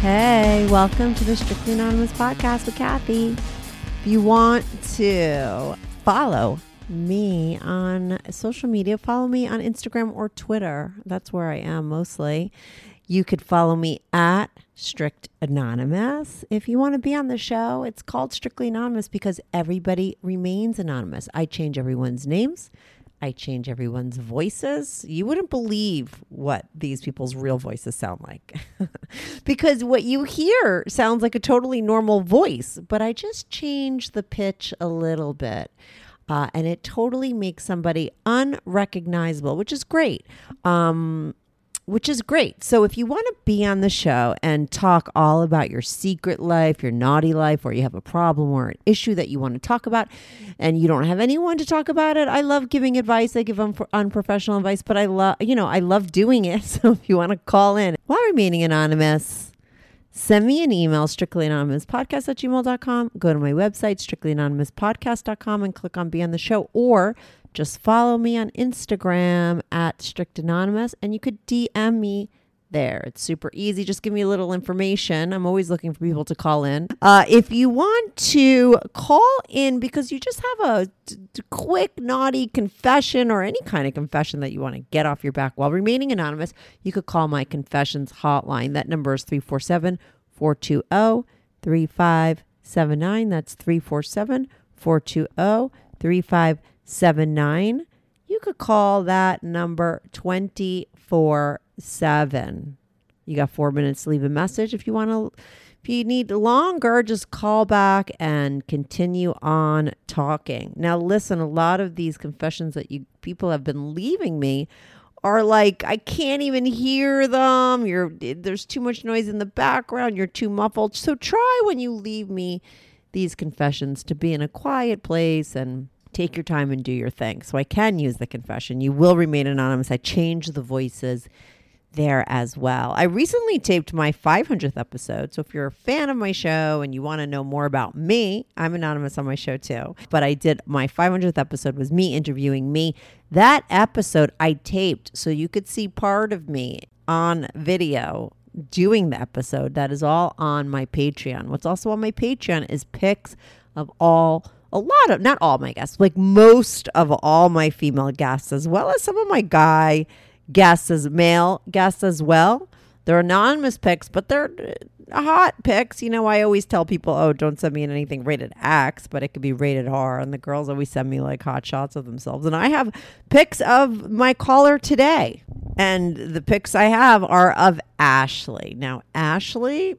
Hey, welcome to the Strictly Anonymous podcast with Kathy. If you want to follow me on social media, follow me on Instagram or Twitter. That's where I am mostly. You could follow me at Strict Anonymous. If you want to be on the show, it's called Strictly Anonymous because everybody remains anonymous. I change everyone's names. I change everyone's voices. You wouldn't believe what these people's real voices sound like. because what you hear sounds like a totally normal voice, but I just change the pitch a little bit. Uh, and it totally makes somebody unrecognizable, which is great. Um, which is great. So if you want to be on the show and talk all about your secret life, your naughty life, or you have a problem or an issue that you want to talk about and you don't have anyone to talk about it, I love giving advice. I give un- unprofessional advice, but I love, you know, I love doing it. So if you want to call in while remaining anonymous, send me an email, strictlyanonymouspodcast at gmail.com. Go to my website, strictlyanonymouspodcast.com, and click on Be on the Show. Or just follow me on Instagram at Strict Anonymous, and you could DM me there. It's super easy. Just give me a little information. I'm always looking for people to call in. Uh, if you want to call in because you just have a t- t- quick, naughty confession or any kind of confession that you want to get off your back while remaining anonymous, you could call my confessions hotline. That number is 347 420 3579. That's 347 420 3579. You could call that number 24 7. You got four minutes to leave a message. If you want to, if you need longer, just call back and continue on talking. Now, listen, a lot of these confessions that you people have been leaving me are like I can't even hear them. You're there's too much noise in the background. You're too muffled. So try when you leave me these confessions to be in a quiet place and take your time and do your thing. So I can use the confession. You will remain anonymous. I change the voices there as well. I recently taped my 500th episode. So if you're a fan of my show and you want to know more about me, I'm anonymous on my show too. But I did my 500th episode was me interviewing me. That episode I taped so you could see part of me on video doing the episode. That is all on my Patreon. What's also on my Patreon is pics of all a lot of not all my guests, like most of all my female guests, as well as some of my guy guests as male guests as well. They're anonymous pics, but they're uh, hot pics. You know, I always tell people, oh, don't send me in anything rated X, but it could be rated R. And the girls always send me like hot shots of themselves. And I have pics of my caller today. And the pics I have are of Ashley. Now, Ashley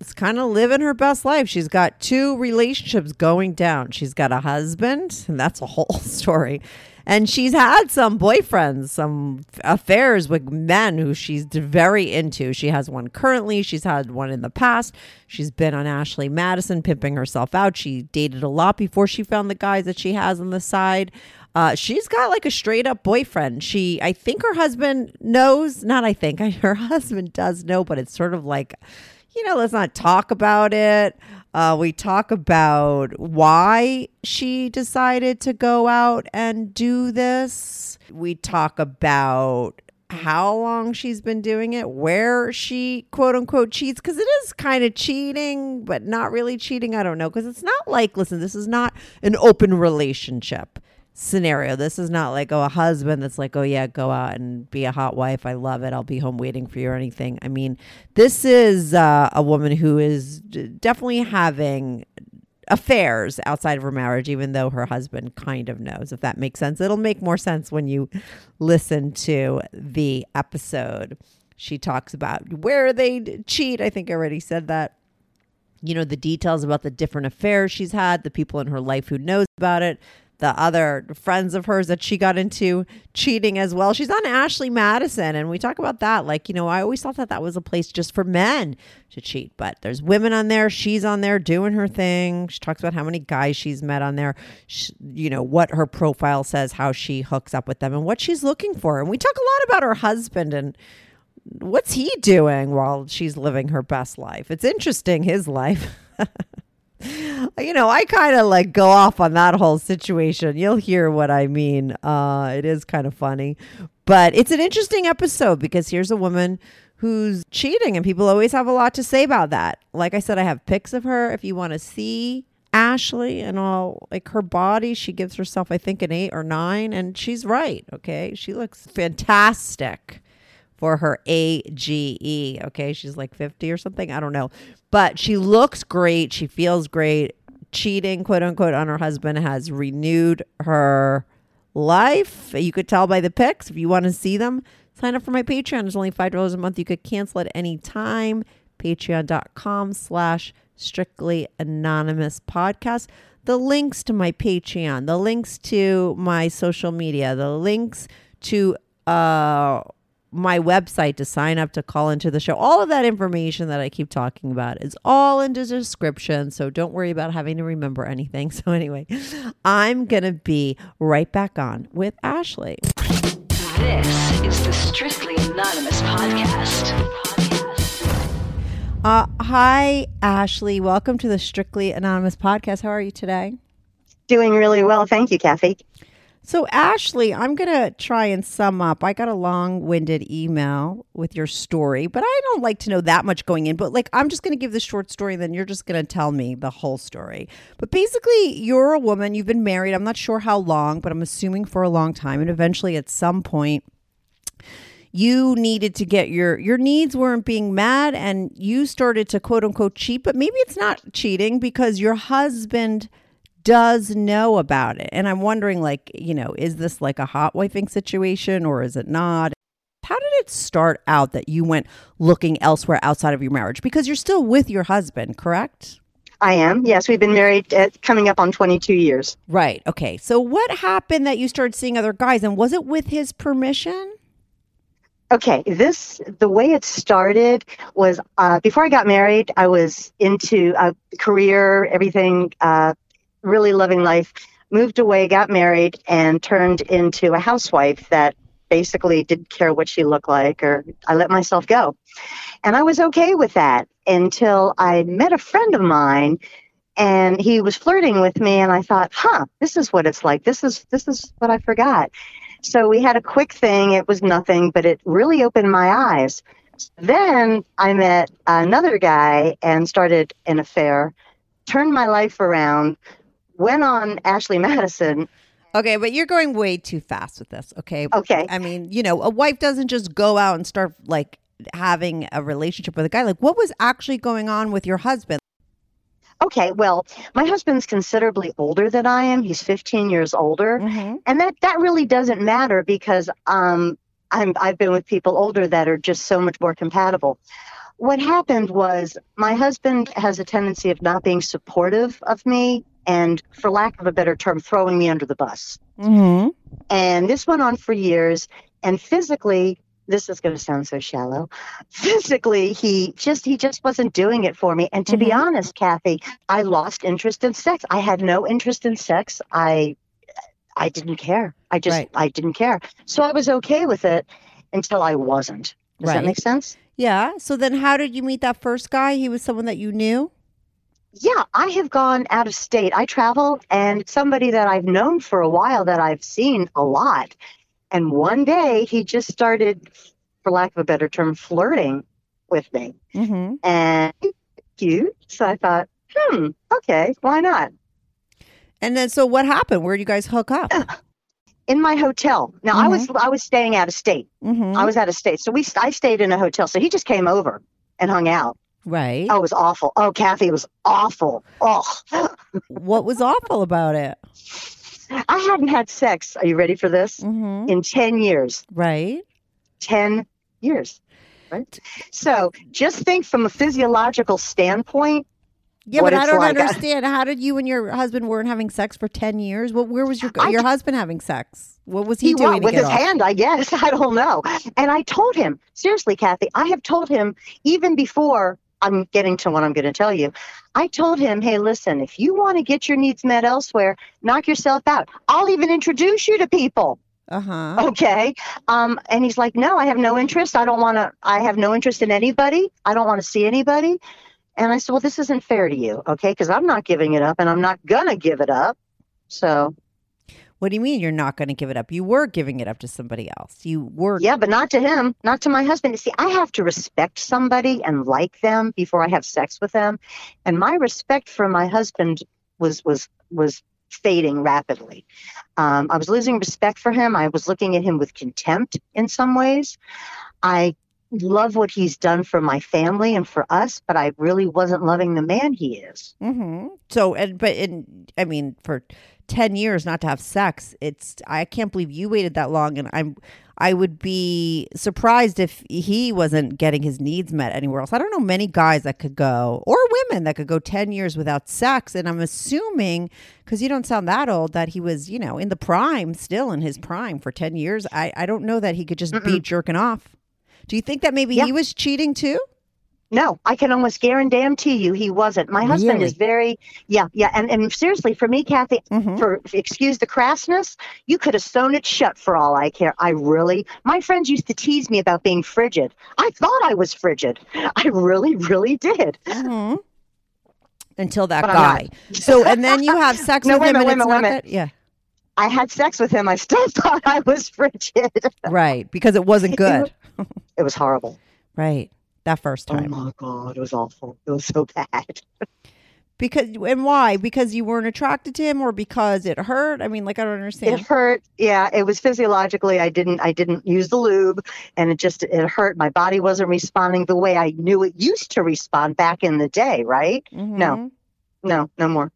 is kind of living her best life. She's got two relationships going down. She's got a husband, and that's a whole story. And she's had some boyfriends, some affairs with men who she's very into. She has one currently, she's had one in the past. She's been on Ashley Madison, pimping herself out. She dated a lot before she found the guys that she has on the side. Uh, she's got like a straight up boyfriend. She, I think her husband knows, not I think, her husband does know, but it's sort of like, you know, let's not talk about it. Uh, we talk about why she decided to go out and do this. We talk about how long she's been doing it, where she quote unquote cheats, because it is kind of cheating, but not really cheating. I don't know. Because it's not like, listen, this is not an open relationship. Scenario. This is not like, oh, a husband that's like, oh, yeah, go out and be a hot wife. I love it. I'll be home waiting for you or anything. I mean, this is uh, a woman who is definitely having affairs outside of her marriage, even though her husband kind of knows, if that makes sense. It'll make more sense when you listen to the episode. She talks about where they cheat. I think I already said that. You know, the details about the different affairs she's had, the people in her life who knows about it, the other friends of hers that she got into cheating as well. She's on Ashley Madison, and we talk about that. Like, you know, I always thought that that was a place just for men to cheat, but there's women on there. She's on there doing her thing. She talks about how many guys she's met on there, she, you know, what her profile says, how she hooks up with them, and what she's looking for. And we talk a lot about her husband and what's he doing while she's living her best life. It's interesting, his life. you know, I kind of like go off on that whole situation. You'll hear what I mean. Uh, it is kind of funny, but it's an interesting episode because here's a woman who's cheating, and people always have a lot to say about that. Like I said, I have pics of her if you want to see Ashley and all like her body. She gives herself, I think, an eight or nine, and she's right. Okay, she looks fantastic for her AGE. Okay. She's like 50 or something. I don't know. But she looks great. She feels great. Cheating, quote unquote, on her husband has renewed her life. You could tell by the pics. If you want to see them, sign up for my Patreon. It's only $5 a month. You could cancel at any time. Patreon.com slash strictly anonymous podcast. The links to my Patreon, the links to my social media, the links to uh my website to sign up to call into the show. All of that information that I keep talking about is all in the description. So don't worry about having to remember anything. So, anyway, I'm going to be right back on with Ashley. This is the Strictly Anonymous podcast. Uh, hi, Ashley. Welcome to the Strictly Anonymous podcast. How are you today? Doing really well. Thank you, Kathy. So, Ashley, I'm going to try and sum up. I got a long winded email with your story, but I don't like to know that much going in. But, like, I'm just going to give the short story then you're just going to tell me the whole story. But basically, you're a woman, you've been married. I'm not sure how long, but I'm assuming for a long time. And eventually, at some point, you needed to get your your needs weren't being met and you started to quote unquote cheat but maybe it's not cheating because your husband does know about it. And I'm wondering, like, you know, is this like a hot wifing situation or is it not? How did it start out that you went looking elsewhere outside of your marriage? Because you're still with your husband, correct? I am. Yes, we've been married uh, coming up on 22 years. Right. Okay. So what happened that you started seeing other guys and was it with his permission? Okay, this the way it started was uh, before I got married. I was into a career, everything, uh, really loving life. Moved away, got married, and turned into a housewife that basically didn't care what she looked like, or I let myself go, and I was okay with that until I met a friend of mine. And he was flirting with me, and I thought, "Huh, this is what it's like. This is this is what I forgot." So we had a quick thing. It was nothing, but it really opened my eyes. Then I met another guy and started an affair, turned my life around, went on Ashley Madison. Okay, but you're going way too fast with this. Okay. Okay. I mean, you know, a wife doesn't just go out and start like having a relationship with a guy. Like, what was actually going on with your husband? Okay, well, my husband's considerably older than I am. He's 15 years older, Mm-hmm. and that that really doesn't matter because um, I'm I've been with people older that are just so much more compatible. What happened was my husband has a tendency of not being supportive of me, and for lack of a better term, throwing me under the bus. Mm-hmm. And this went on for years. And physically, this is going to sound so shallow. Physically, he just he just wasn't doing it for me. And to be Mhm. honest, Kathy, I lost interest in sex. I had no interest in sex. I I didn't care. I just Right. I didn't care. So I was okay with it until I wasn't. Does Right. that make sense? Yeah. So then, how did you meet that first guy? He was someone that you knew. Yeah, I have gone out of state. I travel, and somebody that I've known for a while that I've seen a lot. And one day he just started, for lack of a better term, flirting with me. Mm-hmm. And cute. So I thought, hmm, okay, why not? And then, so what happened? Where did you guys hook up? in my hotel. Now I was I was staying out of state. Mm-hmm. I was out of state, so we I stayed in a hotel. So he just came over and hung out. Right. Oh, it was awful. Oh, Kathy, it was awful. Oh, What was awful about it? I hadn't had sex. Are you ready for this? Mm-hmm. In ten years. Right. 10 years. Right? So just think from a physiological standpoint. Yeah, but I don't like. understand. How did you and your husband weren't having sex for ten years? What? Where was your I- your husband having sex? What was he, He doing with his off? hand, I guess. I don't know. And I told him, seriously, Kathy, I have told him even before I'm getting to what I'm going to tell you. I told him, hey, listen, if you want to get your needs met elsewhere, knock yourself out. I'll even introduce you to people. Uh huh. okay um and he's like no i have no interest i don't want to i have no interest in anybody i don't want to see anybody and i said well this isn't fair to you okay because i'm not giving it up and i'm not gonna give it up so What do you mean you're not going to give it up? You were giving it up to somebody else. You were. yeah but not to him not to my husband see i have to respect somebody and like them before i have sex with them and my respect for my husband was was was fading rapidly um, i was losing respect for him i was looking at him with contempt in some ways i love what he's done for my family and for us but i really wasn't loving the man he is Mm-hmm. So, and but in, I mean, for ten years not to have sex, it's I can't believe you waited that long, and I'm I would be surprised if he wasn't getting his needs met anywhere else. I don't know many guys that could go, or women that could go ten years without sex, and I'm assuming because you don't sound that old that he was, you know, in the prime, still in his prime for ten years. I I don't know that he could just be jerking off. Do you think that maybe Yeah. he was cheating too? No, I can almost guarantee you he wasn't. My husband is very, yeah, yeah. And, and seriously, for me, Kathy, Mhm. for excuse the crassness, you could have sewn it shut for all I care. I really, my friends used to tease me about being frigid. I thought I was frigid. I really, really did. Mm-hmm. Until that But guy. So, and then you have sex No, with him, minute, and it's not that. Yeah, I had sex with him. I still thought I was frigid. right. Because it wasn't good. It was horrible. right. That first time. Oh time. my God, it was awful. It was so bad. Because and why? Because you weren't attracted to him, or because it hurt? I mean, like I don't understand It hurt. Yeah, it was physiologically. I didn't. I didn't use the lube, and it just it hurt. My body wasn't responding the way I knew it used to respond back in the day. Right? No. Mhm. No, no more.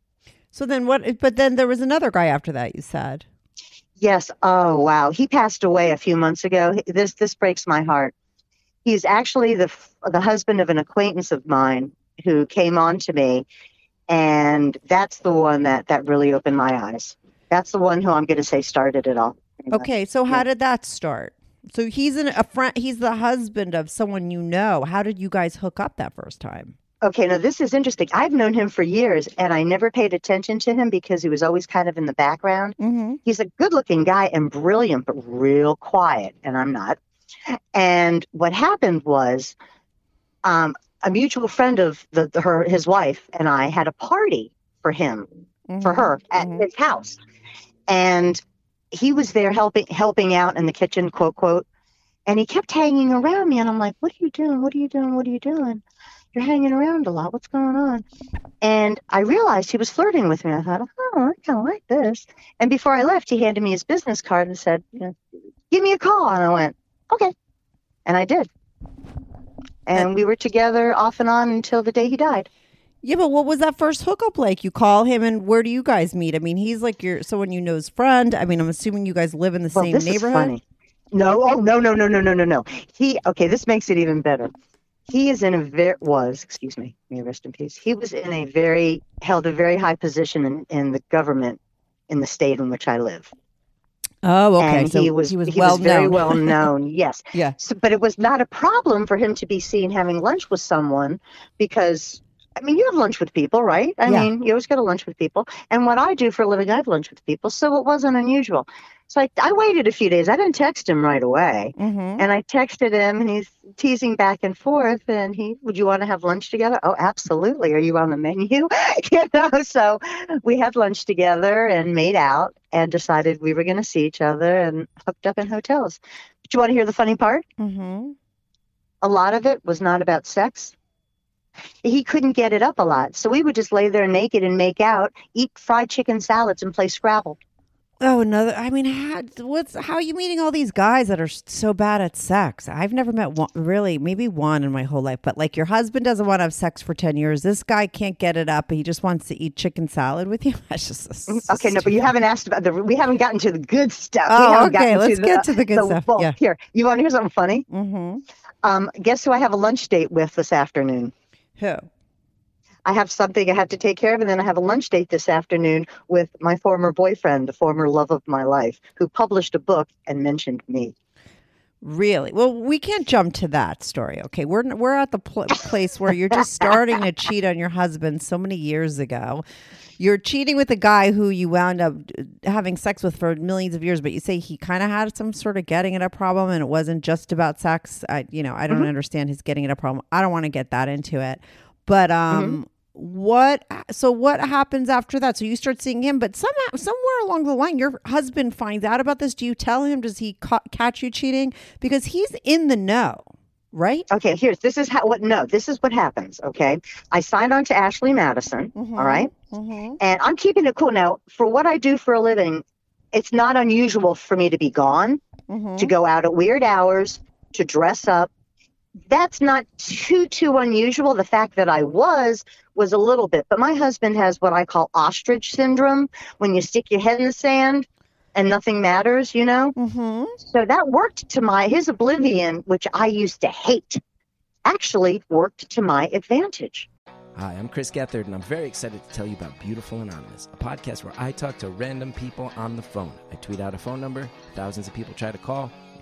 So then what? But then there was another guy after that. You said. Yes. Oh wow. He passed away a few months ago. This this breaks my heart. He's actually the the husband of an acquaintance of mine who came on to me, and that's the one that that really opened my eyes. That's the one who I'm going to say started it all. Okay. So how Yeah. did that start? So he's an, a friend. He's the husband of someone you know. How did you guys hook up that first time? Okay, now this is interesting. I've known him for years, and I never paid attention to him because he was always kind of in the background. Mm-hmm. He's a good-looking guy and brilliant, but real quiet, and I'm not. And what happened was, um, a mutual friend of the, the her his wife and I had a party for him for her at Mhm. his house, and he was there helping helping out in the kitchen, quote quote. And he kept hanging around me, and I'm like, "What are you doing? What are you doing? What are you doing? You're hanging around a lot. What's going on?" And I realized he was flirting with me. I thought, "Oh, I kind of like this." And before I left, he handed me his business card and said, you know, "Give me a call." And I went, "Okay," and I did. And we were together off and on until the day he died. Yeah, but what was that first hookup like? You call him, and where do you guys meet? I mean, he's like your someone you know's friend. I mean, I'm assuming you guys live in the Well, same this neighborhood. is funny. No, oh no, no, no, no, no, no, no. He okay. This makes it even better. He is in a very was excuse me. May rest in peace. He was in a very held a very high position in, in the government in the state in which I live. Oh, okay. and so he was he was well very known. well known. Yes. Yeah. So, but it was not a problem for him to be seen having lunch with someone because I mean you have lunch with people, right? I Yeah. mean you always go to lunch with people. And what I do for a living, I have lunch with people, so it wasn't unusual. So I, I waited a few days. I didn't text him right away. Mhm. And I texted him, and he's teasing back and forth. And he, would you want to have lunch together? Oh, absolutely. Are you on the menu? you know, so we had lunch together and made out and decided we were going to see each other and hooked up in hotels. But you want to hear the funny part? Mhm. A lot of it was not about sex. He couldn't get it up a lot. So we would just lay there naked and make out, eat fried chicken salads, and play Scrabble. Oh, another. I mean, how, what's how are you meeting all these guys that are so bad at sex? I've never met one, really, maybe one in my whole life. But like, your husband doesn't want to have sex for ten years. This guy can't get it up. He just wants to eat chicken salad with you. That's just it's just Okay, no, but you haven't asked about the. We haven't gotten to the good stuff. Oh, haven't okay, let's get to the good stuff, bulk. yeah. Here, you want to hear something funny? Mm-hmm. Um, guess who I have a lunch date with this afternoon? Who? I have something I have to take care of, and then I have a lunch date this afternoon with my former boyfriend, the former love of my life, who published a book and mentioned me. Really? Well, we can't jump to that story. Okay, we're we're at the pl- place where you're just starting to cheat on your husband so many years ago. You're cheating with a guy who you wound up having sex with for millions of years, but you say he kind of had some sort of getting it a problem, and it wasn't just about sex. I, you know, I don't understand his getting it a problem. I don't want to get that into it, but um. What so what happens after that? So you start seeing him, but somehow somewhere along the line, your husband finds out about this. Do you tell him? Does he ca- catch you cheating? Because he's in the know, right? Okay, here's this is how what no, this is what happens. Okay, I signed on to Ashley Madison. all right, Mm-hmm. and I'm keeping it cool now. For what I do for a living, it's not unusual for me to be gone, Mm-hmm. to go out at weird hours, to dress up. That's not too too unusual. The fact that I was was a little bit, but my husband has what I call ostrich syndrome, when you stick your head in the sand and nothing matters, you know. Mm-hmm. So that worked to my his oblivion, which I used to hate, actually worked to my advantage. Hi, I'm Chris Gethard, and I'm very excited to tell you about Beautiful Anonymous, a podcast where I talk to random people on the phone. I tweet out a phone number, thousands of people try to call.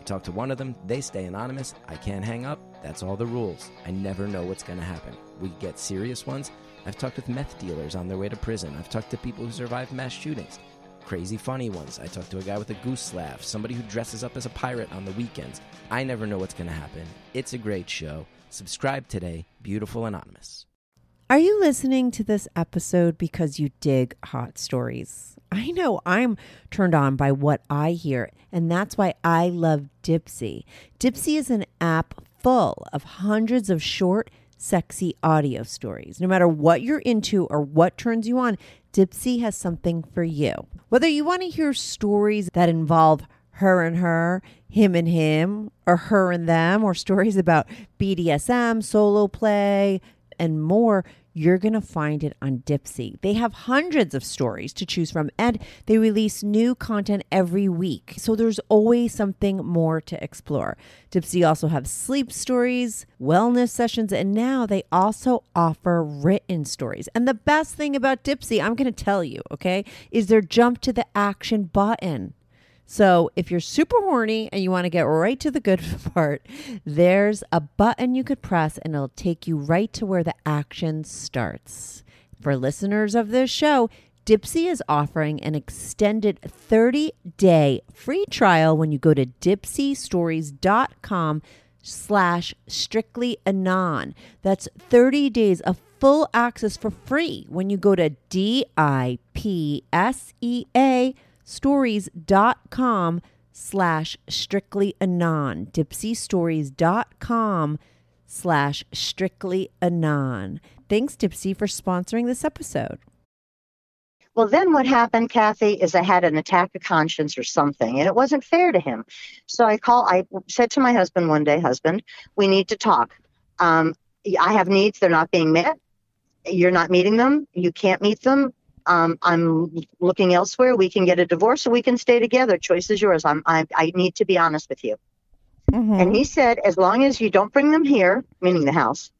You talk to one of them, they stay anonymous. I can't hang up. That's all the rules. I never know what's going to happen. We get serious ones. I've talked with meth dealers on their way to prison. I've talked to people who survived mass shootings. Crazy funny ones. I talked to a guy with a goose laugh, somebody who dresses up as a pirate on the weekends. I never know what's going to happen. It's a great show. Subscribe today, Beautiful Anonymous. Are you listening to this episode because you dig hot stories? I know I'm turned on by what I hear, and that's why I love Dipsea. Dipsea is an app full of hundreds of short, sexy audio stories. No matter what you're into or what turns you on, Dipsea has something for you. Whether you want to hear stories that involve her and her, him and him, or her and them, or stories about BDSM, solo play, and more, you're going to find it on Dipsea. They have hundreds of stories to choose from, and they release new content every week. So there's always something more to explore. Dipsea also have sleep stories, wellness sessions, and now they also offer written stories. And the best thing about Dipsea, I'm going to tell you, okay, is their jump to the action button. So if you're super horny and you want to get right to the good part, there's a button you could press and it'll take you right to where the action starts. For listeners of this show, Dipsea is offering an extended 30-day free trial when you go to dipseastories.com slash strictly anon. That's 30 days of full access for free when you go to D-I-P-S-E-A stories.com slash strictly anon dipseastories.com slash strictly anon thanks dipsea for sponsoring this episode Well, then what happened, Kathy, is I had an attack of conscience or something, and it wasn't fair to him. So I call. I said to my husband one day, "Husband, we need to talk. Um, I have needs; they're not being met. You're not meeting them. You can't meet them. Um, I'm looking elsewhere. We can get a divorce, or we can stay together. Choice is yours. I'm. I, I need to be honest with you." And he said, as long as you don't bring them here, meaning the house,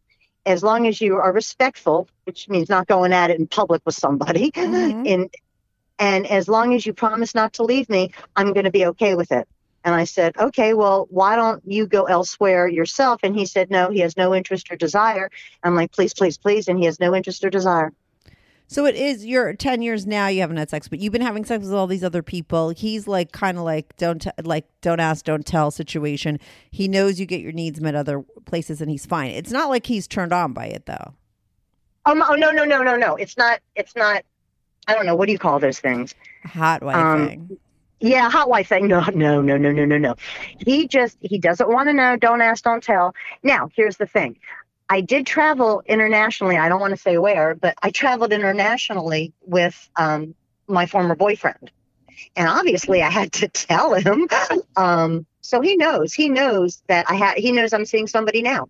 as long as you are respectful, which means not going at it in public with somebody, in, and as long as you promise not to leave me, I'm going to be okay with it. And I said, okay, well, why don't you go elsewhere yourself? And he said, no, he has no interest or desire. I'm like, please, please, please. And he has no interest or desire. So it is. You're ten years now. You haven't had sex, but you've been having sex with all these other people. He's like kind of like don't t- like don't ask, don't tell situation. He knows you get your needs met other places, and he's fine. It's not like he's turned on by it though. Oh, no, no, no, no, no, no. It's not. It's not. I don't know. What do you call those things? Hot wife Um, thing. Yeah, hot wife thing. No, no, no, no, no, no, no. He just he doesn't want to know. Don't ask, don't tell. Now, here's the thing. I did travel internationally. I don't want to say where, but I traveled internationally with um, my former boyfriend, and obviously I had to tell him. Um, so he knows. He knows that I had. He knows I'm seeing somebody now.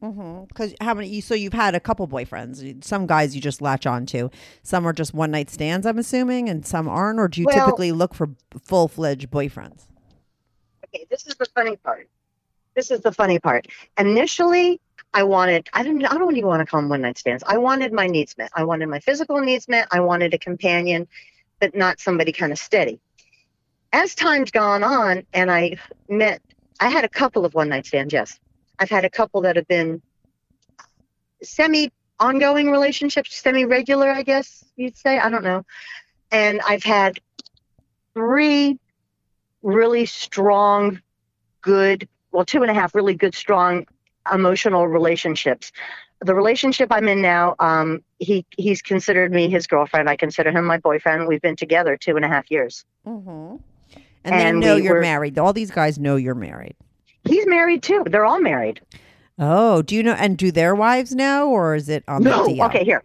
Because how many? You, so you've had a couple boyfriends. Some guys you just latch on to. Some are just one night stands. I'm assuming, and some aren't. Or do you Well- typically look for full fledged boyfriends? Okay, this is the funny part. This is the funny part. Initially, I wanted I don't I don't even want to call them one night stands. I wanted my needs met. I wanted my physical needs met. I wanted a companion, but not somebody kind of steady. As time's gone on and I met I had a couple of one night stands, yes. I've had a couple that have been semi ongoing relationships, semi regular, I guess you'd say. I don't know. And I've had three really strong, good, well, two and a half really good, strong emotional relationships. The relationship I'm in now, um, he he's considered me his girlfriend. I consider him my boyfriend. We've been together two and a half years. Mm-hmm. And, And they know we you're were- married. All these guys know you're married. He's married too. They're all married. Oh, do you know? And do their wives know, or is it on No, the DL? okay, here.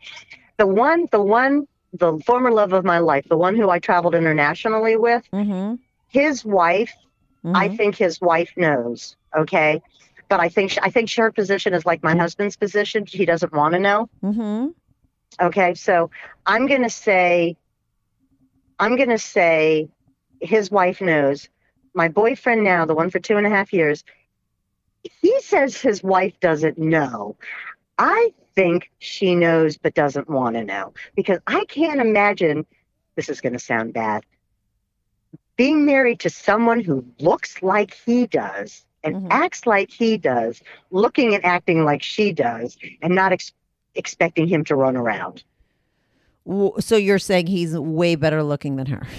The one, the one, the former love of my life, the one who I traveled internationally with, Mm-hmm. his wife I Mhm. think his wife knows. Okay, but I think I think her position is like my husband's position. He doesn't want to know. Mm-hmm. Okay, so I'm gonna say, I'm gonna say, his wife knows. My boyfriend now, the one for two and a half years, he says his wife doesn't know. I think she knows but doesn't want to know because I can't imagine. This is going to sound bad. Being married to someone who looks like he does and Mhm. acts like he does, looking and acting like she does, and not ex- expecting him to run around. So you're saying he's way better looking than her?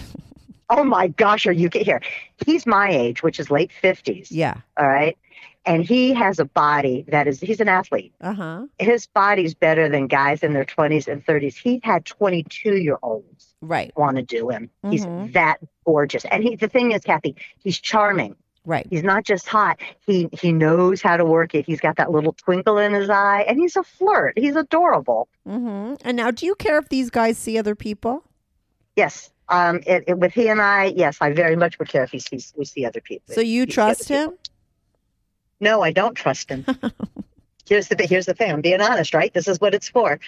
Oh my gosh, are you get here? He's my age, which is late 50s. yeah. All right. And he has a body that is, he's an athlete. Uh huh. His body's better than guys in their 20s and 30s. He had 22 year olds Right. want to do him. He's Mhm. that gorgeous. And he, the thing is, Kathy, he's charming. Right. He's not just hot. He he knows how to work it. He's got that little twinkle in his eye, and he's a flirt. He's adorable. Mm-hmm. And now, do you care if these guys see other people? Yes. Um. It, it- with he and I, yes, I very much would care if he sees we see other people. So you trust him? people. No, I don't trust him. here's the here's the thing. I'm being honest, right? This is what it's for.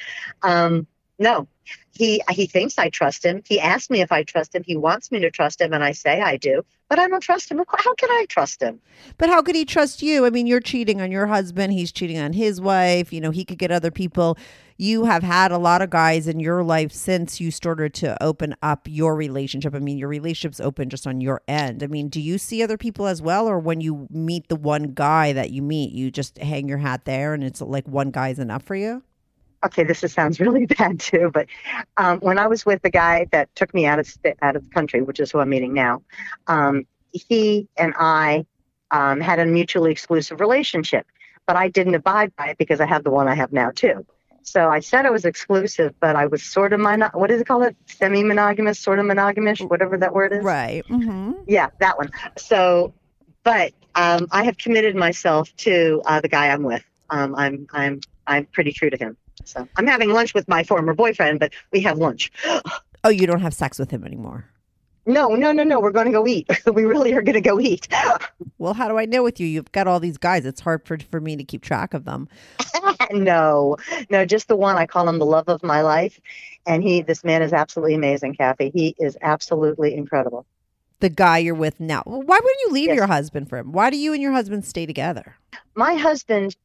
Um. No, he he thinks I trust him. He asked me if I trust him. He wants me to trust him, and I say I do. But I don't trust him. How can I trust him? But how could he trust you? I mean, you're cheating on your husband. He's cheating on his wife. You know, he could get other people. You have had a lot of guys in your life since you started to open up your relationship. I mean, your relationship's open just on your end. I mean, do you see other people as well? Or when you meet the one guy that you meet, you just hang your hat there and it's like one guy's enough for you? Okay, this is, sounds really bad too, but um, when I was with the guy that took me out of st- out of the country, which is who I'm meeting now, um, he and I um, had a mutually exclusive relationship, but I didn't abide by it because I have the one I have now too. So I said I was exclusive, but I was sort of mono- what is it called? It semi-monogamous, sort of monogamish, whatever that word is. Right. Mm-hmm. Yeah, that one. So, but um, I have committed myself to uh, the guy I'm with. Um, I'm I'm I'm pretty true to him. So I'm having lunch with my former boyfriend, but we have lunch. Oh, you don't have sex with him anymore. No, no, no, no. We're going to go eat. we really are going to go eat. Well, how do I know with you? You've got all these guys. It's hard for, for me to keep track of them. no, no, just the one. I call him the love of my life, and he. This man is absolutely amazing, Kathy. He is absolutely incredible. The guy you're with now. Why wouldn't you leave Yes. your husband for him? Why do you and your husband stay together? my husband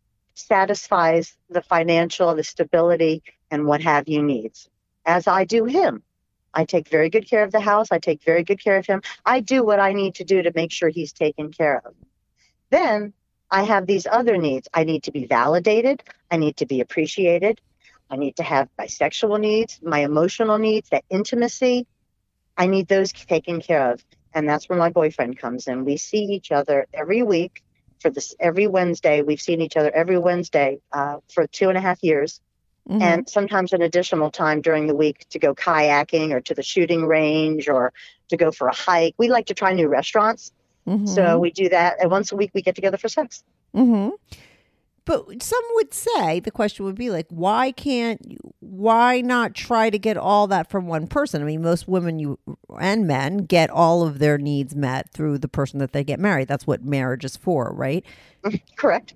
satisfies the financial, the stability, and what have you needs, as I do him. I take very good care of the house. I take very good care of him. I do what I need to do to make sure he's taken care of. Then I have these other needs. I need to be validated. I need to be appreciated. I need to have my sexual needs, my emotional needs, that intimacy. I need those taken care of. And that's where my boyfriend comes in. We see each other every week for this every Wednesday. We've seen each other every Wednesday uh, for two and a half years. Mhm. And sometimes an additional time during the week to go kayaking or to the shooting range or to go for a hike. We like to try new restaurants. So Mhm. we do that. And once a week, we get together for sex. Mm-hmm. But some would say the question would be like, why can't you, why not try to get all that from one person? I mean, most women you and men get all of their needs met through the person that they get married. That's what marriage is for, right? Correct.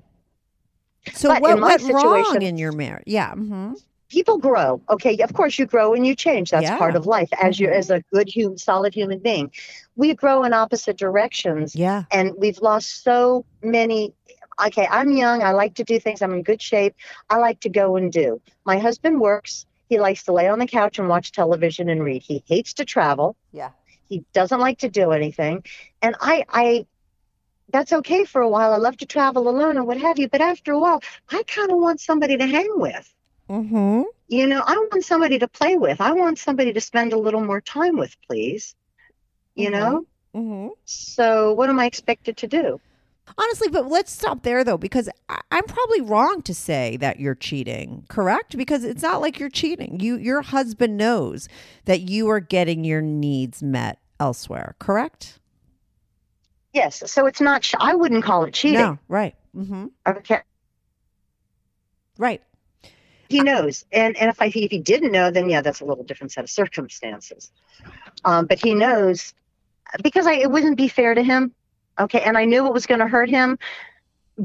So But what went wrong situation- in your marriage? Yeah. Mm-hmm. people grow okay of course you grow and you change that's Yeah. part of life as you Mhm. as a good human solid human being we grow in opposite directions Yeah. and we've lost so many okay i'm young i like to do things i'm in good shape i like to go and do my husband works he likes to lay on the couch and watch television and read he hates to travel Yeah. he doesn't like to do anything and i i that's okay for a while i love to travel alone and what have you but after a while i kind of want somebody to hang with Mm-hmm. you know, I want somebody to play with. I want somebody to spend a little more time with, please. You Mhm. know? Mm-hmm. So what am I expected to do? Honestly, but let's stop there though, because I- I'm probably wrong to say that you're cheating, correct? Because it's not like you're cheating. You, your husband knows that you are getting your needs met elsewhere, correct? Yes. So it's not, I wouldn't call it cheating. No, right. Mm-hmm. Okay. Right. He knows. And, and if, I, if he didn't know, then yeah, that's a little different set of circumstances. Um, but he knows because I, it wouldn't be fair to him. Okay. And I knew it was going to hurt him,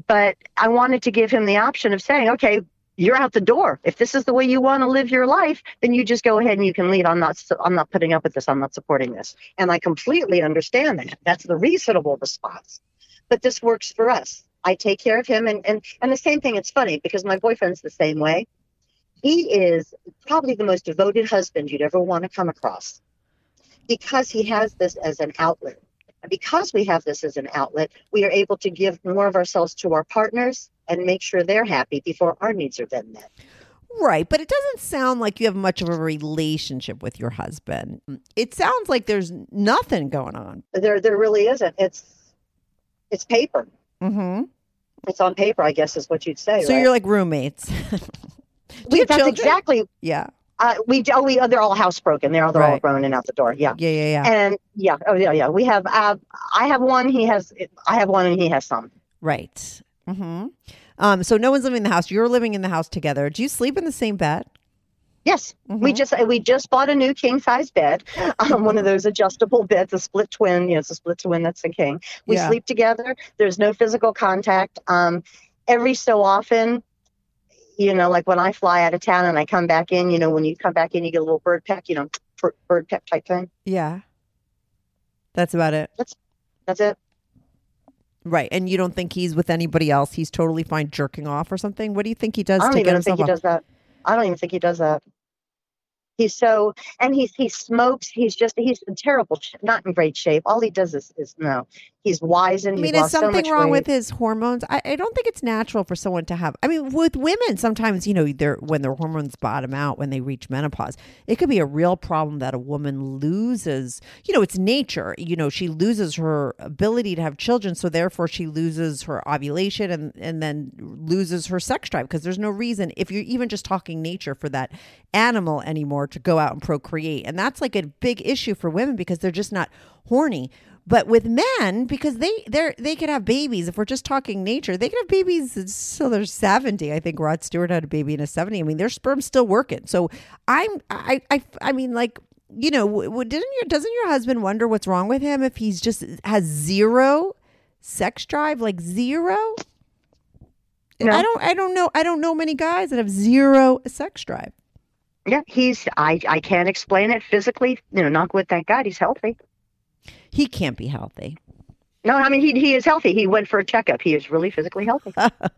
but I wanted to give him the option of saying, okay, you're out the door. If this is the way you want to live your life, then you just go ahead and you can leave. I'm not, I'm not putting up with this. I'm not supporting this. And I completely understand that. That's the reasonable response. But this works for us. I take care of him. And, and, and the same thing, it's funny because my boyfriend's the same way. He is probably the most devoted husband you'd ever want to come across because he has this as an outlet. Because we have this as an outlet, we are able to give more of ourselves to our partners and make sure they're happy before our needs are then met. Right. But it doesn't sound like you have much of a relationship with your husband. It sounds like there's nothing going on. There, there really isn't. It's, it's paper. Mm-hmm. It's on paper, I guess, is what you'd say. So right? you're like roommates. We, that's children? exactly. Yeah. Uh, we, oh, we, oh, they're all housebroken. They're all, they're all Right. grown and out the door. Yeah. Yeah. Yeah. Yeah. And yeah, oh yeah, yeah. We have, uh, I have one. He has, I have one, and he has some. Right. Mm-hmm. Um, so no one's living in the house. You're living in the house together. Do you sleep in the same bed? Yes, we Mhm. just we just bought a new king size bed, um, one of those adjustable beds, a split twin. You know, it's a split twin that's a king. We Yeah. sleep together. There's no physical contact. Um, every so often, you know, like when I fly out of town and I come back in, you know, when you come back in, you get a little bird peck, you know, bird peck type thing. Yeah. That's about it. That's that's it. Right. And you don't think he's with anybody else. He's totally fine jerking off or something. What do you think he does I don't even think he off? does that. I don't even think he does that. He's so, and he's he smokes. He's just he's in terrible, not in great shape. All he does is, is no. He's wise and I mean, is lost so something wrong weight. with his hormones? I, I don't think it's natural for someone to have. I mean, with women, sometimes you know, they're when their hormones bottom out when they reach menopause, it could be a real problem that a woman loses. You know, it's nature. You know, she loses her ability to have children, so therefore she loses her ovulation and and then loses her sex drive because there's no reason if you're even just talking nature for that animal anymore to go out and procreate, and that's like a big issue for women because they're just not horny. But with men, because they they they could have babies. If we're just talking nature, they can have babies until they're seventy. I think Rod Stewart had a baby in his seventy. I mean, their sperm's still working. So I'm I I I mean, like you know, didn't your doesn't your husband wonder what's wrong with him if he's just has zero sex drive, like zero? No. I don't I don't know I don't know many guys that have zero sex drive. Yeah, he's. I. I can't explain it physically. You know, knock wood. Thank God, he's healthy. He can't be healthy. No, I mean he he is healthy. He went for a checkup. He is really physically healthy.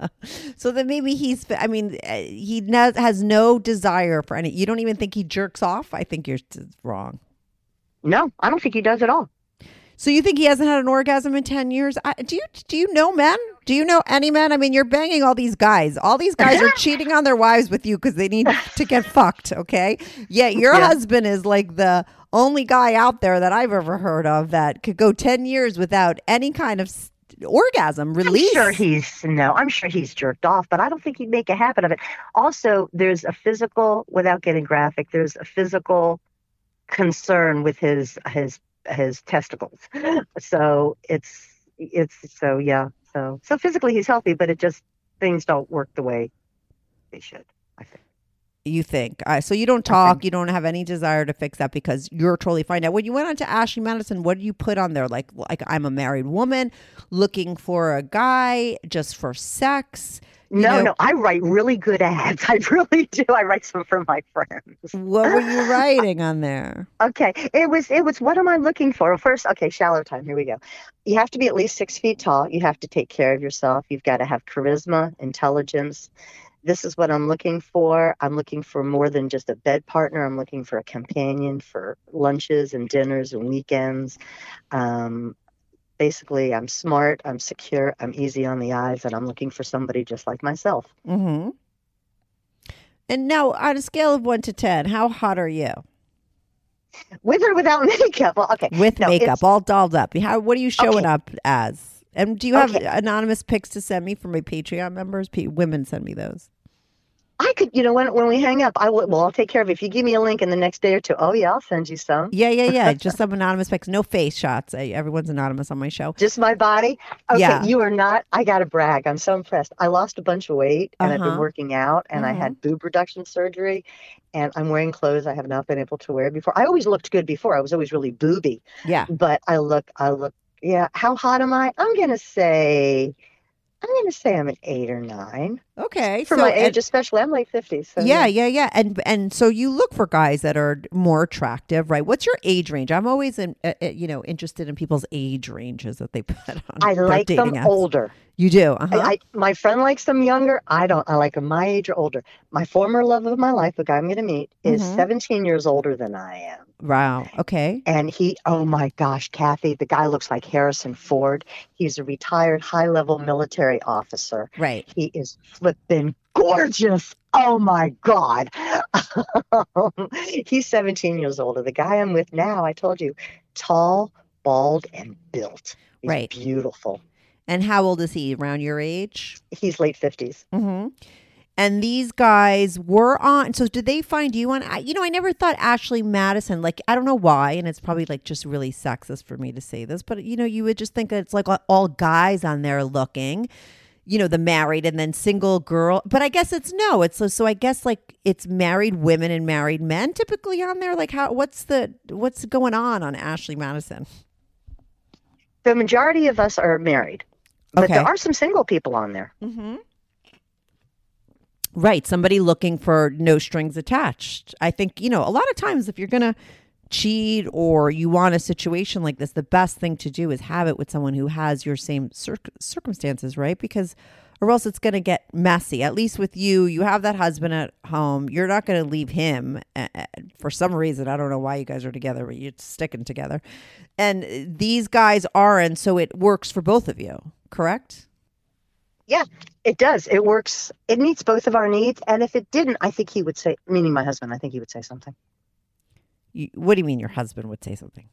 so then maybe he's i mean uh, he has no desire for any you don't even think he jerks off i think you're wrong No, I don't think he does at all. so you think he hasn't had an orgasm in 10 years I, do you do you know men Do you know any men? I mean, you're banging all these guys. All these guys are cheating on their wives with you because they need to get fucked. Okay. Yeah, your Yeah. husband is like the only guy out there that I've ever heard of that could go ten years without any kind of orgasm release. I'm sure he's no, I'm sure he's jerked off, but I don't think he'd make a habit of it. Also, there's a physical, without getting graphic, there's a physical concern with his his his testicles. So it's it's so yeah. So so physically he's healthy, but it just things don't work the way they should. I think. you think. Uh, so you don't talk, you don't have any desire to fix that because you're totally fine. Now, when you went on to Ashley Madison, what did you put on there? Like, like I'm a married woman looking for a guy just for sex. No, know- no, I write really good ads. I really do. I write some for my friends. What were you writing on there? Okay, it was it was what am I looking for? First, okay, shallow time. Here we go. You have to be at least six feet tall. You have to take care of yourself. You've got to have charisma, intelligence. This is what I'm looking for. I'm looking for more than just a bed partner. I'm looking for a companion for lunches and dinners and weekends. Um, basically, I'm smart. I'm secure. I'm easy on the eyes, and I'm looking for somebody just like myself. Mm-hmm. And now, on a scale of one to ten, how hot are you With or without makeup. Well, okay. with No, makeup, it's- all dolled up? How? What are you showing Okay. up as? And do you have Okay. anonymous pics to send me for my Patreon members? P- women send me those. I could, you know, when when we hang up, I will. Well, I'll take care of it. If you give me a link in the next day or two, oh yeah, I'll send you some. Yeah, yeah, yeah. Just some anonymous pics, no face shots. I, everyone's anonymous on my show. Just my body. Okay, Yeah. you are not. I got to brag. I'm so impressed. I lost a bunch of weight and I've Uh-huh. been working out and I had boob reduction surgery and I'm wearing clothes I have not been able to wear before. I always looked good before. I was always really booby, Yeah. but I look, I look, yeah. How hot am I? I'm going to say, I'm going to say I'm an eight or nine Okay. for so, my and- age, especially. I'm late 50s. So yeah, yeah, yeah. And and so you look for guys that are more attractive, right? What's your age range? I'm always in, uh, uh, you know, interested in people's age ranges that they put on. I like them apps. older. You do. Uh-huh. I, I, my friend likes them younger. I don't. I like them my age or older. My former love of my life, the guy I'm going to meet, is Mhm. 17 years older than I am. wow. Okay. And he, oh my gosh, Kathy, the guy looks like Harrison Ford. He's a retired high level military officer. Right. He is flippin' gorgeous. Oh my God. He's 17 years older. The guy I'm with now, I told you, tall, bald, and built. He's Right. beautiful. And how old is he? Around your age? He's late 50s. Mm-hmm. And these guys were on. So did they find you on? You know, I never thought Ashley Madison. Like I don't know why, and it's probably like just really sexist for me to say this, but you know, you would just think that it's like all guys on there looking. You know, the married and then single girl. But I guess it's no. It's so, so I guess like it's married women and married men typically on there. Like how? What's the what's going on on Ashley Madison? The majority of us are married, but Okay. there are some single people on there. Mm-hmm. Right. Somebody looking for no strings attached. I think, you know, a lot of times if you're going to cheat or you want a situation like this, the best thing to do is have it with someone who has your same circ- circumstances, right? Because, or else it's going to get messy. At least with you, you have that husband at home. You're not going to leave him for some reason. I don't know why you guys are together, but you're sticking together. And these guys aren't. So it works for both of you, correct? Yeah, it does. It works. It meets both of our needs. And if it didn't, I think he would say, meaning my husband, I think he would say something. You, what do you mean your husband would say something?